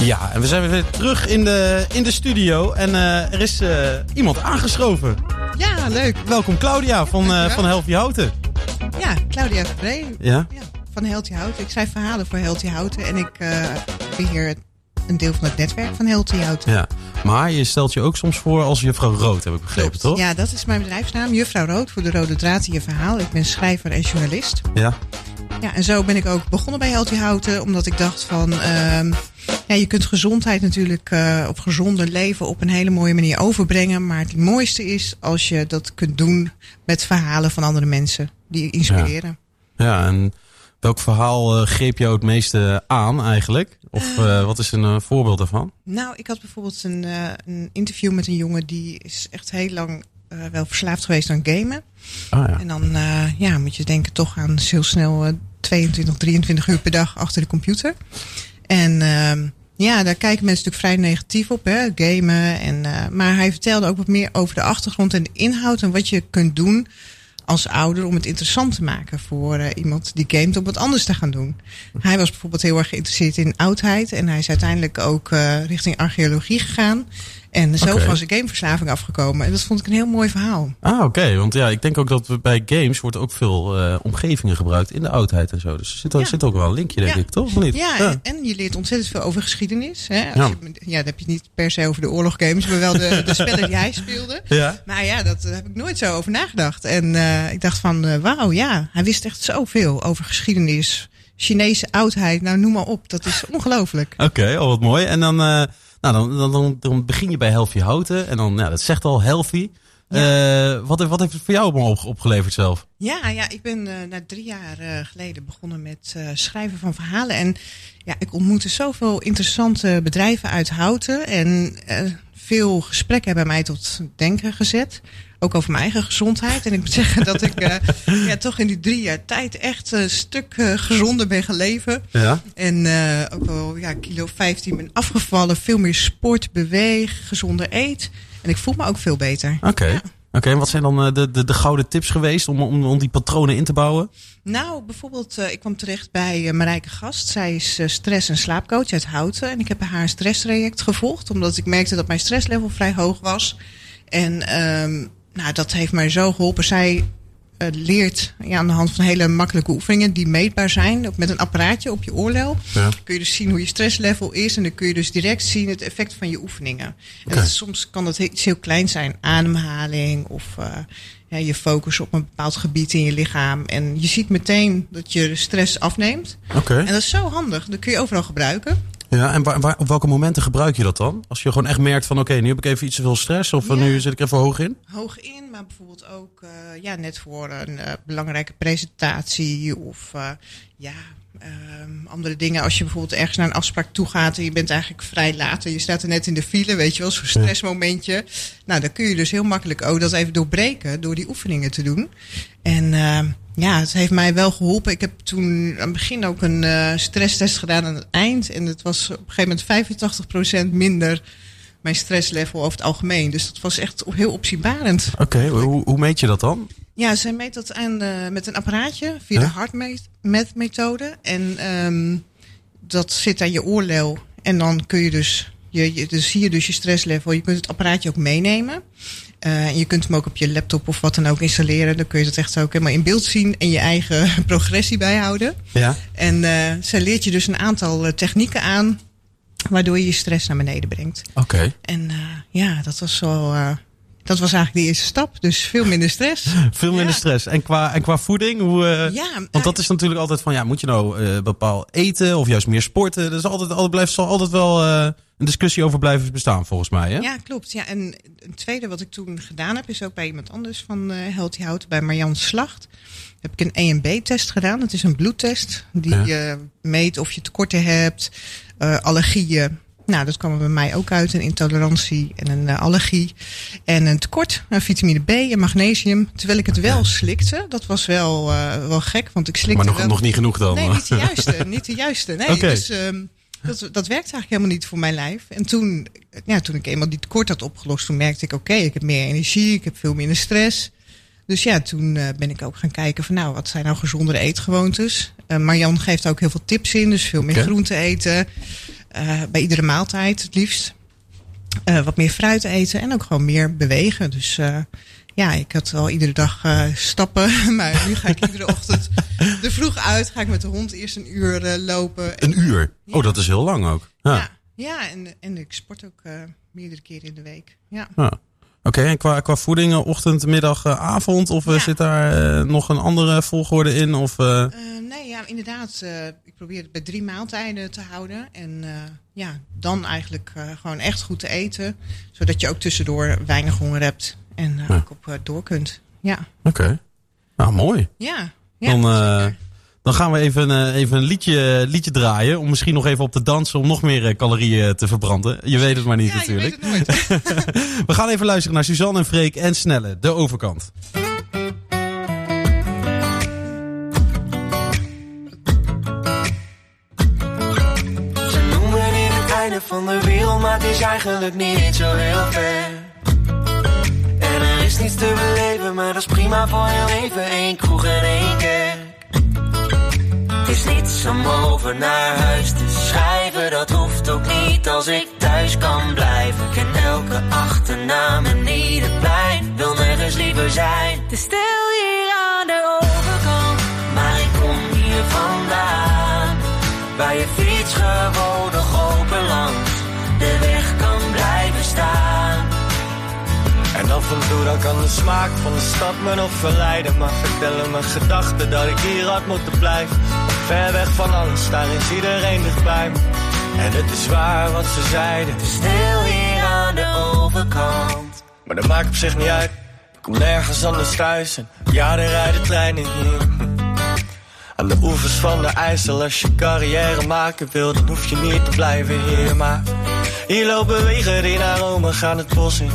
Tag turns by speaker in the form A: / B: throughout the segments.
A: Ja, en we zijn weer terug in de, in de studio. En uh, er is uh, iemand aangeschoven.
B: Ja, leuk.
A: Welkom Claudia van, uh, van Healthy Houten.
B: Ja, Claudia Verbree.
A: Ja?
B: ja? Van Healthy Houten. Ik schrijf verhalen voor Healthy Houten. En ik beheer een deel van het netwerk van Healthy Houten.
A: Ja, maar je stelt je ook soms voor als juffrouw Rood, heb ik begrepen,
B: Klopt.
A: toch?
B: Ja, dat is mijn bedrijfsnaam. Juffrouw Rood voor de rode draad in je verhaal. Ik ben schrijver en journalist.
A: Ja.
B: Ja, en zo ben ik ook begonnen bij Healthy Houten. Omdat ik dacht van... Uh, ja, je kunt gezondheid natuurlijk uh, of gezonder leven op een hele mooie manier overbrengen. Maar het mooiste is als je dat kunt doen met verhalen van andere mensen. Die inspireren.
A: Ja, ja en welk verhaal uh, greep jou het meeste aan eigenlijk? Of uh, wat is een uh, voorbeeld daarvan?
B: Nou, ik had bijvoorbeeld een, uh, een interview met een jongen die is echt heel lang wel verslaafd geweest aan gamen.
A: Oh, ja.
B: En dan ja, moet je denken toch aan heel snel 22, 23 uur per dag achter de computer. En ehm, ja, daar kijken mensen natuurlijk vrij negatief op, hè, gamen. En, maar hij vertelde ook wat meer over de achtergrond en de inhoud en wat je kunt doen als ouder om het interessant te maken voor uh, iemand die gamet om wat anders te gaan doen. Hij was bijvoorbeeld heel erg geïnteresseerd in oudheid en hij is uiteindelijk ook uh, richting archeologie gegaan. En zo van zijn gameverslaving afgekomen. En dat vond ik een heel mooi verhaal.
A: Ah, oké. Want ja, ik denk ook dat we bij games wordt ook veel uh, omgevingen gebruikt in de oudheid en zo. Dus er zit, er
B: Ja.
A: zit ook wel een linkje, denk
B: Ja.
A: ik, toch? Of niet?
B: Ja,
A: ja.
B: en je leert ontzettend veel over geschiedenis. Hè? Als
A: Ja.
B: Je, ja, dan heb je niet per se over de oorloggames, maar wel de, de spellen die hij speelde.
A: Ja.
B: Maar ja, dat heb ik nooit zo over nagedacht. En uh, ik dacht van, uh, wauw, ja, hij wist echt zoveel over geschiedenis. Chinese oudheid, nou noem maar op. Dat is ongelooflijk.
A: Oké, al wat mooi. En dan, nou, dan, dan, dan, dan begin je bij Healthy Houten. En dan, ja, dat zegt al healthy. Uh, wat, wat heeft het voor jou op, opgeleverd zelf?
B: Ja, ja ik ben uh, na drie jaar uh, geleden begonnen met schrijven van verhalen. En ja, ik ontmoette zoveel interessante bedrijven uit Houten. En veel gesprekken hebben mij tot denken gezet. Ook over mijn eigen gezondheid. En ik moet zeggen dat ik uh, ja, toch in die drie jaar tijd echt een stuk uh, gezonder ben gaan leven.
A: Ja.
B: En uh, ook wel ja, kilo 15 ben afgevallen. Veel meer sport, beweeg, gezonder eet. En ik voel me ook veel beter.
A: Oké. Okay.
B: Ja.
A: Oké, en wat zijn dan uh, de, de, de gouden tips geweest om, om, om die patronen in te bouwen?
B: Nou, bijvoorbeeld, uh, ik kwam terecht bij uh, Marijke Gast. Zij is stress- en slaapcoach uit Houten. En ik heb haar een stresstraject gevolgd, omdat ik merkte dat mijn stresslevel vrij hoog was. En um, nou, dat heeft mij zo geholpen. Zij leert ja, aan de hand van hele makkelijke oefeningen die meetbaar zijn. Ook met een apparaatje op je oorlel.
A: Ja.
B: Kun je dus zien hoe je stresslevel is. En dan kun je dus direct zien het effect van je oefeningen. En soms kan dat iets heel klein zijn. Ademhaling of uh, ja, je focus op een bepaald gebied in je lichaam. En je ziet meteen dat je stress afneemt.
A: Oké.
B: En dat is zo handig. Dat kun je overal gebruiken.
A: Ja, en waar, waar, op welke momenten gebruik je dat dan? Als je gewoon echt merkt van oké, nu heb ik even iets te veel stress of
B: Ja.
A: nu zit ik even hoog in?
B: Hoog in, maar bijvoorbeeld ook uh, ja, net voor een uh, belangrijke presentatie of uh, ja, um, andere dingen. Als je bijvoorbeeld ergens naar een afspraak toe gaat en je bent eigenlijk vrij laat en je staat er net in de file, weet je wel, zo'n stressmomentje. Nou, dan kun je dus heel makkelijk ook dat even doorbreken door die oefeningen te doen. En uh, ja, het heeft mij wel geholpen. Ik heb toen aan het begin ook een uh, stresstest gedaan aan het eind. En het was op een gegeven moment 85% minder mijn stresslevel over het algemeen. Dus dat was echt heel opzienbarend.
A: Oké, okay, hoe, hoe meet je dat dan?
B: Ja, zij meet dat aan, uh, met een apparaatje via
A: Huh?
B: de HeartMath-methode. En um, dat zit aan je oorlel. En dan kun je dus, je, je, dus zie je dus je stresslevel. Je kunt het apparaatje ook meenemen. Uh, en je kunt hem ook op je laptop of wat dan ook installeren. Dan kun je dat echt ook helemaal in beeld zien en je eigen progressie bijhouden.
A: Ja.
B: En uh, zij leert je dus een aantal uh, technieken aan, waardoor je je stress naar beneden brengt.
A: Oké. Okay.
B: En ja, dat was wel. Dat was eigenlijk de eerste stap. Dus veel minder stress.
A: veel minder
B: ja.
A: stress. En qua, en qua voeding? Hoe, uh,
B: ja,
A: want dat is natuurlijk altijd van, ja, moet je nou uh, bepaald eten of juist meer sporten? Er is altijd, altijd, blijft, zal altijd wel een discussie over blijven bestaan, volgens mij. Hè?
B: Ja, klopt. Ja, en een tweede wat ik toen gedaan heb, is ook bij iemand anders van Healthy Hout, bij Marjan Slacht. Heb ik een EMB-test gedaan. Dat is een bloedtest die ja. meet of je tekorten hebt, allergieën. Nou, dat kwam er bij mij ook uit. Een intolerantie en een uh, allergie. En een tekort aan vitamine B en magnesium. Terwijl ik het wel slikte. Dat was wel, uh, wel gek, want ik slikte
A: Maar nog,
B: wel...
A: nog niet genoeg dan?
B: Nee, niet de juiste. niet de juiste. Nee,
A: okay.
B: dus um, dat, dat werkte eigenlijk helemaal niet voor mijn lijf. En toen, ja, toen ik eenmaal die tekort had opgelost, toen merkte ik... oké, okay, ik heb meer energie, ik heb veel minder stress... Dus ja, toen uh, ben ik ook gaan kijken van nou, wat zijn nou gezondere eetgewoontes. Uh, Marjan geeft ook heel veel tips in, dus veel meer
A: Okay.
B: groente eten. Eh, bij iedere maaltijd het liefst. Eh, wat meer fruit eten en ook gewoon meer bewegen. Dus eh, ja, ik had al iedere dag stappen. Maar nu ga ik iedere ochtend er vroeg uit. Ga ik met de hond eerst een uur lopen. En,
A: Een uur?
B: Ja.
A: Oh, dat is heel lang ook. Ja.
B: Ja, ja en, en ik sport ook meerdere keren in de week. Ja.
A: Ja. Oké, en qua, qua voeding, eh, ochtend, middag, eh, avond? Of eh,
B: Ja.
A: zit daar nog een andere volgorde in? Of,
B: nee, ja, inderdaad. ik probeer het bij drie maaltijden te houden. En ja, dan eigenlijk gewoon echt goed te eten. Zodat je ook tussendoor weinig honger hebt. En
A: Ja.
B: ook op door kunt. Ja,
A: Oké. Nou, mooi.
B: ja. ja
A: dan. Dan gaan we even, eh, even een liedje, liedje draaien. Om misschien nog even op te dansen. Om nog meer eh, calorieën te verbranden. Je weet het maar niet
B: ja,
A: natuurlijk.
B: je weet het nooit.
A: We gaan even luisteren naar Suzanne en Freek en Snelle. De overkant.
C: Ze noemen dit het einde van de wereld, maar het is eigenlijk niet zo heel ver. En er is niets te beleven, maar dat is prima voor heel even. één kroeg en één kerk. Is niets om over naar huis te schrijven, dat hoeft ook niet als ik thuis kan blijven. Ik ken elke achternaam en ieder plein, wil nergens liever zijn. Is stil hier aan de overkant, maar ik kom hier vandaan. Waar je fiets gewoon nog open langs de weg kan blijven staan.
D: En af en toe dan kan de smaak van de stad me nog verleiden. Maar vertellen mijn gedachten dat ik hier had moeten blijven. Ver weg van alles, daar is iedereen dichtbij. En het is waar wat ze zeiden.
C: Stil hier aan de overkant.
D: Maar dat maakt op zich niet uit. Ik kom nergens anders thuis. En ja, er rijden treinen hier. Aan de oevers van de IJssel, als je carrière maken wil, dan hoef je niet te blijven hier. Maar hier lopen wegen die naar Rome gaan het bos in.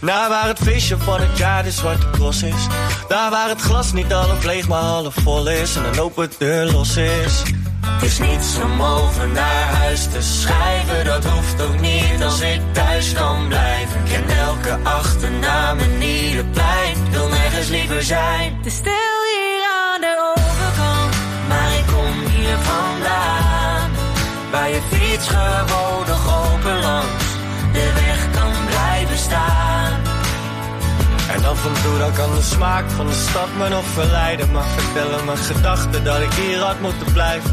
D: Naar waar het feestje van het jaar de zwarte cross is. Daar waar het glas niet half leeg, maar half vol is. En een open deur los is.
C: Het is niets om over naar huis te schrijven. Dat hoeft ook niet als ik thuis kan blijven. Ik ken elke achternaam en ieder plein. Wil nergens liever zijn. Het is stil hier aan de overkant. Maar ik kom hier vandaan. Waar je fiets gewoon nog open
D: af en toe dan kan de smaak van de stad me nog verleiden. Maar vertellen mijn gedachten dat ik hier had moeten blijven.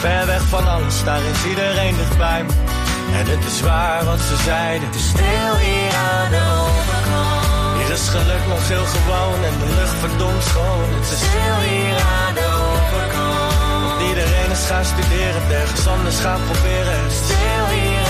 D: Ver weg van alles, daar is iedereen dichtbij me. En het is waar wat ze zeiden.
C: Het is stil hier aan de overkant.
D: Hier is geluk nog heel gewoon en de lucht verdomd schoon. Het is
C: Stil hier aan de overkant.
D: iedereen is gaan studeren, ergens anders gaan proberen. Het is
C: Stil hier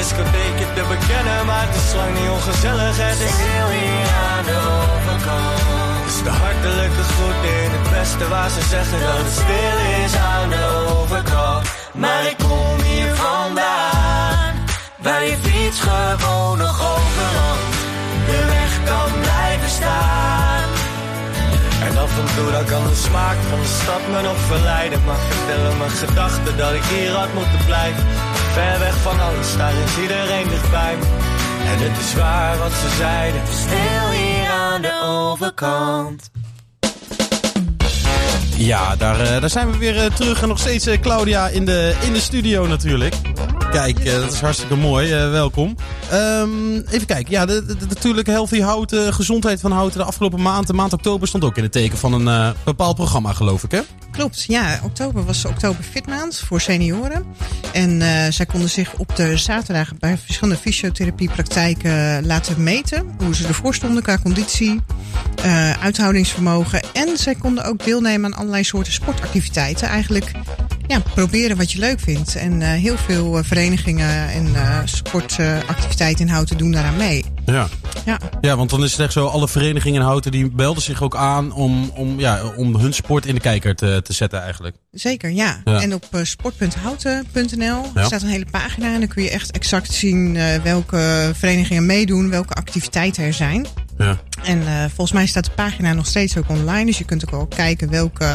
D: discotheekje te bekennen, maar het is lang niet ongezellig. Het is
C: Stil hier aan de overkant.
D: Dus de hartelijke groet in het beste waar ze zeggen dat het stil is aan de overkant.
C: Maar ik kom hier vandaan. Waar je fiets gewoon nog overland. De weg kan blijven staan.
D: En af en toe dan kan de smaak van de stad me nog verleiden. Maar vertellen mijn gedachten dat ik hier had moeten blijven. Ver weg van alles, daar is iedereen dichtbij me. En het is waar wat ze zeiden.
C: Stil hier aan de overkant.
A: Ja, daar, eh, daar zijn we weer eh, terug. En nog steeds eh, Claudia in de, in de studio natuurlijk. Kijk, dat is hartstikke mooi. welkom. Ehm, even kijken. Ja, de, natuurlijk Healthy Houten, gezondheid van Houten. De afgelopen maand, de maand oktober, stond ook in het teken van een bepaald programma, geloof ik, hè?
B: Klopt, ja. Oktober was oktober fitmaand voor senioren. En eh, zij konden zich op de zaterdagen bij verschillende fysiotherapiepraktijken laten meten. Hoe ze ervoor stonden qua conditie, eh, uithoudingsvermogen. En zij konden ook deelnemen aan allerlei soorten sportactiviteiten. Eigenlijk ja, proberen wat je leuk vindt. En eh, heel veel eh, verenigingen en eh, sportactiviteiten in Houten doen daaraan mee.
A: Ja.
B: Ja.
A: Ja, want dan is het echt zo, alle verenigingen in Houten die belden zich ook aan om, om, ja, om hun sport in de kijker te, te zetten eigenlijk.
B: Zeker, ja.
A: Ja.
B: En op eh, sport.houten.nl
A: Ja.
B: staat een hele pagina. En dan kun je echt exact zien eh, welke verenigingen meedoen, welke activiteiten er zijn.
A: Ja.
B: En eh, volgens mij staat de pagina nog steeds ook online. Dus je kunt ook wel kijken welke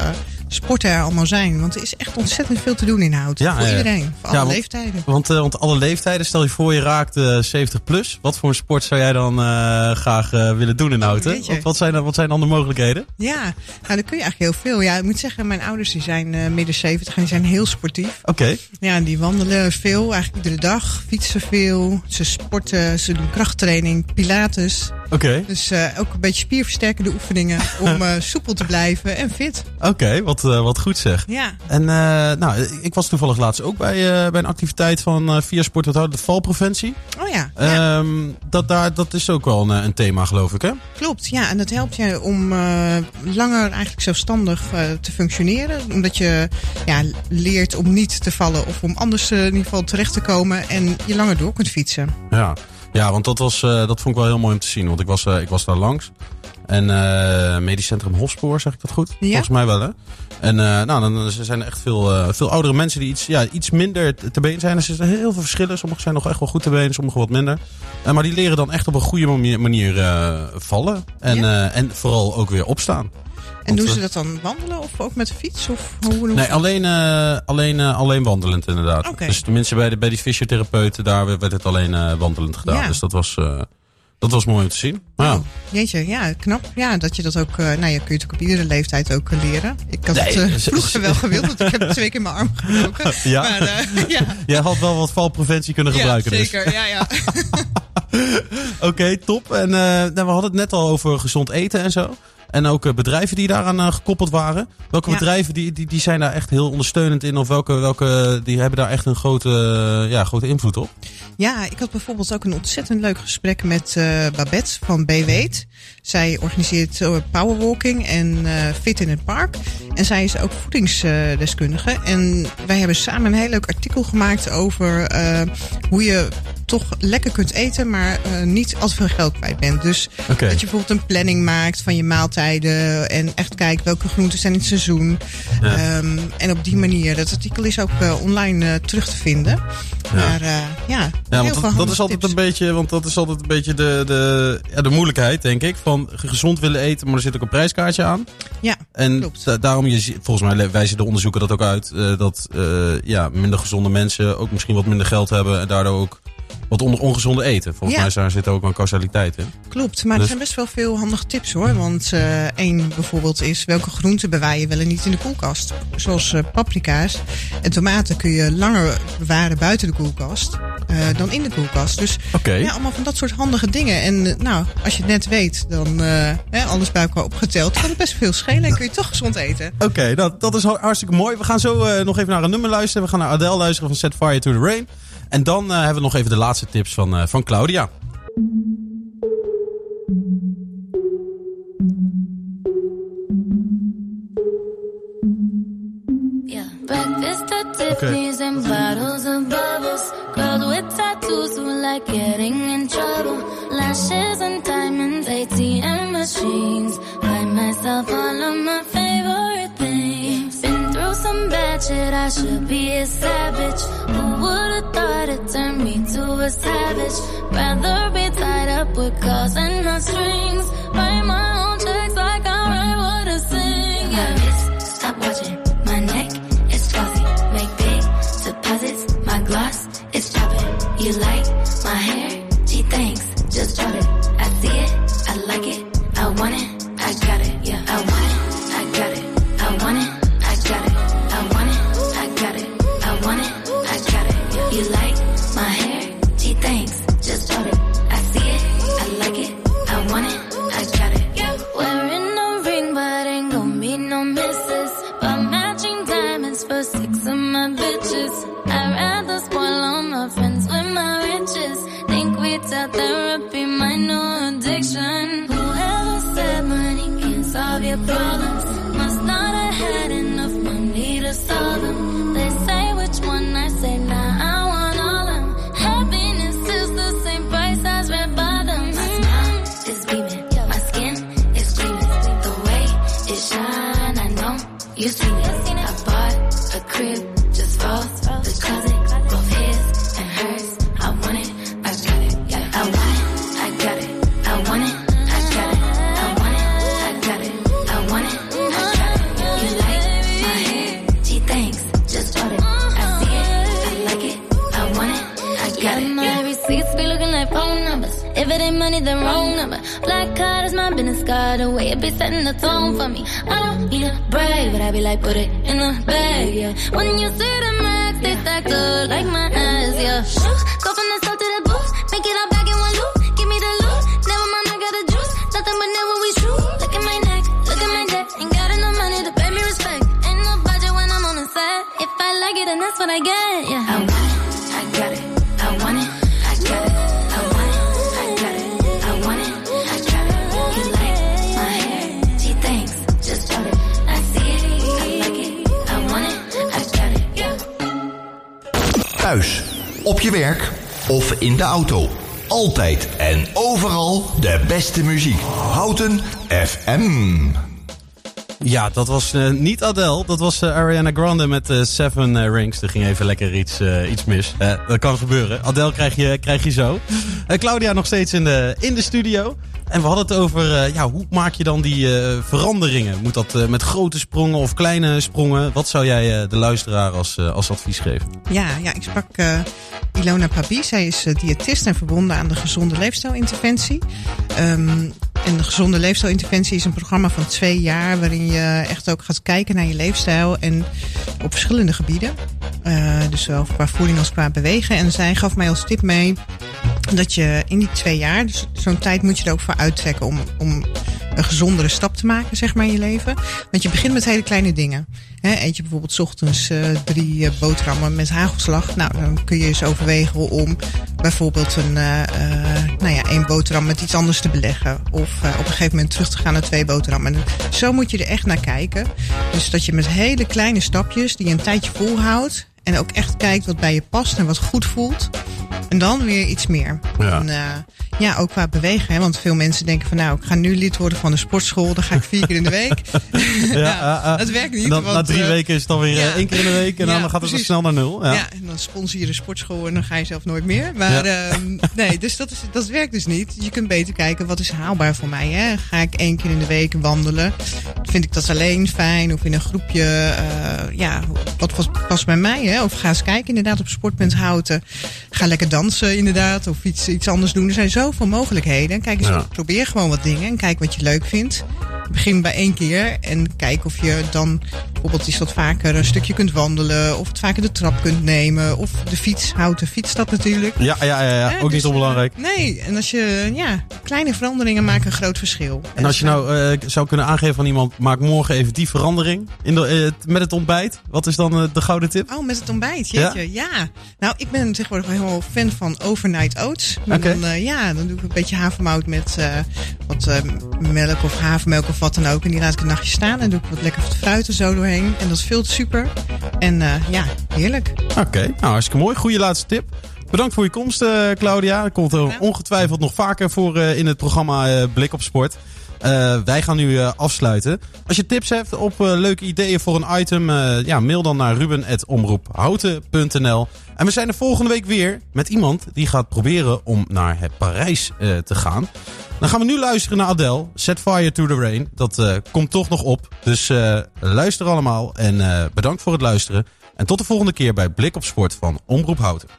B: sporten er allemaal zijn. Want er is echt ontzettend veel te doen in hout.
A: Ja,
B: voor
A: ja.
B: iedereen, voor alle
A: Ja, want-
B: leeftijden.
A: Want, eh, want alle leeftijden, stel je voor je raakt eh, 70 plus. Wat voor een sport zou jij dan eh, graag eh, willen doen in houten?
B: weet je.
A: Wat, wat, zijn, wat zijn dan de mogelijkheden?
B: Ja, nou, dan kun je eigenlijk heel veel. Ja, ik moet zeggen, mijn ouders die zijn eh, midden 70 en die zijn heel sportief.
A: Oké,
B: Ja, die wandelen veel, eigenlijk iedere dag. Fietsen veel. Ze sporten, ze doen krachttraining, pilates.
A: oké,
B: Dus eh, ook een beetje spierversterkende oefeningen om eh, soepel te blijven en fit.
A: oké. Wat, eh, wat goed zeg.
B: Ja,
A: En eh, nou, ik was toevallig laatst ook bij, eh, bij een activiteit van eh Via Sport wat de valpreventie.
B: oh ja. ja.
A: Ehm, dat, daar, dat is ook wel een, eh, een thema, geloof ik, hè?
B: Klopt, ja. En dat helpt je om eh, langer eigenlijk zelfstandig eh, te functioneren. Omdat je ja, leert om niet te vallen of om anders eh, in ieder geval terecht te komen. En je langer door kunt fietsen.
A: Ja, ja want dat, was, eh, dat vond ik wel heel mooi om te zien. Want ik was, eh, ik was daar langs. En eh medisch centrum Hofspoor, zeg ik dat goed?
B: Ja.
A: Volgens mij wel, hè? En nou, dan zijn er echt veel, veel oudere mensen die iets, ja, iets minder te been zijn. Er zitten heel veel verschillen. Sommigen zijn nog echt wel goed te been, sommigen wat minder. Maar die leren dan echt op een goede manier, manier vallen. En,
B: Ja.
A: en vooral ook weer opstaan.
B: En
A: Want,
B: doen ze dat dan wandelen of ook met de fiets? Of hoe, hoe
A: Nee, alleen, eh, alleen, eh, alleen wandelend inderdaad.
B: Oké.
A: Dus tenminste bij, de, bij die fysiotherapeuten, daar werd het alleen eh, wandelend gedaan.
B: Ja.
A: Dus dat was, dat was mooi om te zien. Maar ja.
B: Oh, jeetje, ja, knap. Ja, dat je dat ook... nou, je kunt het ook op iedere leeftijd ook leren. Ik had
A: Nee,
B: het vroeger wel gewild, want ik heb twee keer mijn arm gebroken.
A: Ja?
B: Maar ja,
A: Jij had wel wat valpreventie kunnen
B: ja,
A: gebruiken. dus.
B: zeker. Ja, ja.
A: Oké, top. En nou, we hadden het net al over gezond eten en zo. En ook eh, bedrijven die daaraan eh, gekoppeld waren. Welke
B: Ja.
A: bedrijven die, die, die zijn daar echt heel ondersteunend in? Of welke, welke die hebben daar echt een grote, eh, ja, grote invloed op?
B: Ja, ik had bijvoorbeeld ook een ontzettend leuk gesprek met eh, Babette van BWeet. Zij organiseert eh, powerwalking en eh, fit in het park. En zij is ook voedingsdeskundige. en wij hebben samen een heel leuk artikel gemaakt over eh, hoe je toch lekker kunt eten, maar eh, niet al te veel geld kwijt bent. Dus dat je bijvoorbeeld een planning maakt van je maaltijden en echt kijkt welke groenten zijn in het seizoen.
A: Ja.
B: Ehm, en op die manier, dat artikel is ook eh, online eh, terug te vinden. Maar eh, ja,
A: Ja,
B: heel
A: want dat, is altijd
B: tips.
A: een beetje, want dat is altijd een beetje de, de, ja, de moeilijkheid, denk ik. Van gezond willen eten, maar er zit ook een prijskaartje aan.
B: Ja,
A: En
B: Klopt.
A: da- daarom, je, volgens mij wijzen de onderzoeken dat ook uit, dat ja, minder gezonde mensen ook misschien wat minder geld hebben en daardoor ook wat onder ongezonde eten. Volgens
B: Ja.
A: mij daar zit ook een causaliteit in.
B: klopt. Maar
A: Dus-
B: er zijn best wel veel handige tips hoor. Want eh één bijvoorbeeld is welke groenten bewaar je wel en niet in de koelkast. Zoals eh, paprika's en tomaten kun je langer bewaren buiten de koelkast eh, dan in de koelkast. Dus ja, allemaal van dat soort handige dingen. En nou, als je het net weet, dan eh, hè, alles bij elkaar opgeteld, kan het best veel schelen en kun je toch gezond eten.
A: Oké, nou, dat is har- hartstikke mooi. We gaan zo nog even naar een nummer luisteren. We gaan naar Adele luisteren van Set Fire to the Rain. En dan eh, hebben we nog even de laatste tips van, eh, van Claudia.
E: Tiffany's and bottles of bubbles. Girls with tattoos who like getting in trouble. Lashes and diamonds, ATM machines. Buy myself all of my favorite things. Been through some bad shit, I should be a savage. Who would've thought it turned me to a savage? Rather be tied up with calls and not strings. Write my own checks like I write what I sing. Yeah. Then wrong number. Black card is my business card. The way it be setting the tone for me. I don't need a brag, but I be like, put it in the bag, yeah. When you see the max, they stacked up like my ass, yeah. Shoot, go from the south to the booth, make it all back in one loop. Give me the loot, never mind, I got the juice. Nothing but never we true. Look at my neck, look at my debt. Ain't got enough money to pay me respect. Ain't no budget when I'm on the set. If I like it, then that's what I get,
F: je werk of in de auto. Altijd en overal de beste muziek. Houten FM.
A: Ja, dat was eh, niet Adele. Dat was eh, Ariana Grande met eh, Seven Rings. Er ging even lekker iets, iets mis. Dat kan gebeuren. Adele krijg je, krijg je zo. Claudia nog steeds in de, in de studio. En we hadden het over, eh, ja, hoe maak je dan die eh, veranderingen? Moet dat eh, met grote sprongen of kleine sprongen? Wat zou jij de luisteraar als, als advies geven?
B: Ja, ja ik sprak Ilona Pabi. Zij is diëtist en verbonden aan de Gezonde Leefstijlinterventie. Ehm, en de Gezonde Leefstijlinterventie is een programma van twee jaar... waarin je echt ook gaat kijken naar je leefstijl en op verschillende gebieden. Dus zowel qua voeding als qua bewegen. En zij gaf mij als tip mee dat je in die twee jaar... dus zo'n tijd moet je er ook voor uittrekken om... om een gezondere stap te maken, zeg maar, in je leven. Want je begint met hele kleine dingen. Eet je bijvoorbeeld ochtends eh, drie eh, boterhammen met hagelslag. Nou, dan kun je eens overwegen om bijvoorbeeld een, eh, nou ja, één boterham met iets anders te beleggen. Of op een gegeven moment terug te gaan naar twee boterhammen. En zo moet je er echt naar kijken. Dus dat je met hele kleine stapjes, die je een tijdje volhoudt. En ook echt kijkt wat bij je past en wat goed voelt. En dan weer iets meer.
A: Ja.
B: En, eh, ja, ook qua bewegen. Hè? Want veel mensen denken van nou, ik ga nu lid worden van de sportschool. Dan ga ik vier keer in de week. ja,
A: eh, eh,
B: dat werkt niet.
A: Dan,
B: want,
A: na drie
B: eh,
A: weken is het dan weer eh, één keer in de week. En dan gaat het weer
B: precies.
A: snel naar nul. Ja.
B: En dan sponsor je de sportschool en dan ga je zelf nooit meer. Maar ehm, nee, dus dat, is, dat werkt dus niet. Je kunt beter kijken wat is haalbaar voor mij. Hè? Ga ik één keer in de week wandelen? Vind ik dat alleen fijn? Of in een groepje? eh, ja, wat past, past bij mij? Hè? Of ga eens kijken inderdaad op Sportpunt Houten. Ga lekker dansen inderdaad. Of iets, iets anders doen. Er zijn zoveel mogelijkheden. Kijk eens,
A: Ja.
B: probeer gewoon wat dingen. En kijk wat je leuk vindt. Begin bij één keer en kijk of je dan bijvoorbeeld iets wat vaker een stukje kunt wandelen. Of het vaker de trap kunt nemen. Of de fiets, houten fietsstap natuurlijk.
A: Ja, ja, ja, ja. Ook
B: dus,
A: niet onbelangrijk.
B: eh, nee, en als je, ja, kleine veranderingen maken een groot verschil.
A: En als je nou eh, zou kunnen aangeven aan iemand, maak morgen even die verandering in de, eh, met het ontbijt. Wat is dan de gouden tip?
B: Oh, met het ontbijt, jeetje, ja. Nou, ik ben tegenwoordig wel helemaal fan van overnight oats.
A: Oké.
B: Dan, ja, dan doe ik een beetje havermout met wat melk of havermelk of wat dan ook. En die laat ik een nachtje staan. En doe ik wat lekker fruit er zo doorheen. En dat te super. En eh, ja, heerlijk.
A: Oké, nou hartstikke mooi. Goede laatste tip. Bedankt voor je komst, eh, Claudia. Dat komt er
B: Ja.
A: ongetwijfeld nog vaker voor eh, in het programma eh, Blik op Sport. Eh, wij gaan nu eh, afsluiten. Als je tips hebt op eh, leuke ideeën voor een item, ja, mail dan naar ruben.omroephouten.nl. En we zijn er volgende week weer met iemand die gaat proberen om naar het Parijs te gaan. Dan gaan we nu luisteren naar Adele, Set Fire to the Rain. Dat komt toch nog op. Dus luister allemaal en bedankt voor het luisteren. En tot de volgende keer bij Blik op Sport van Omroep Houten.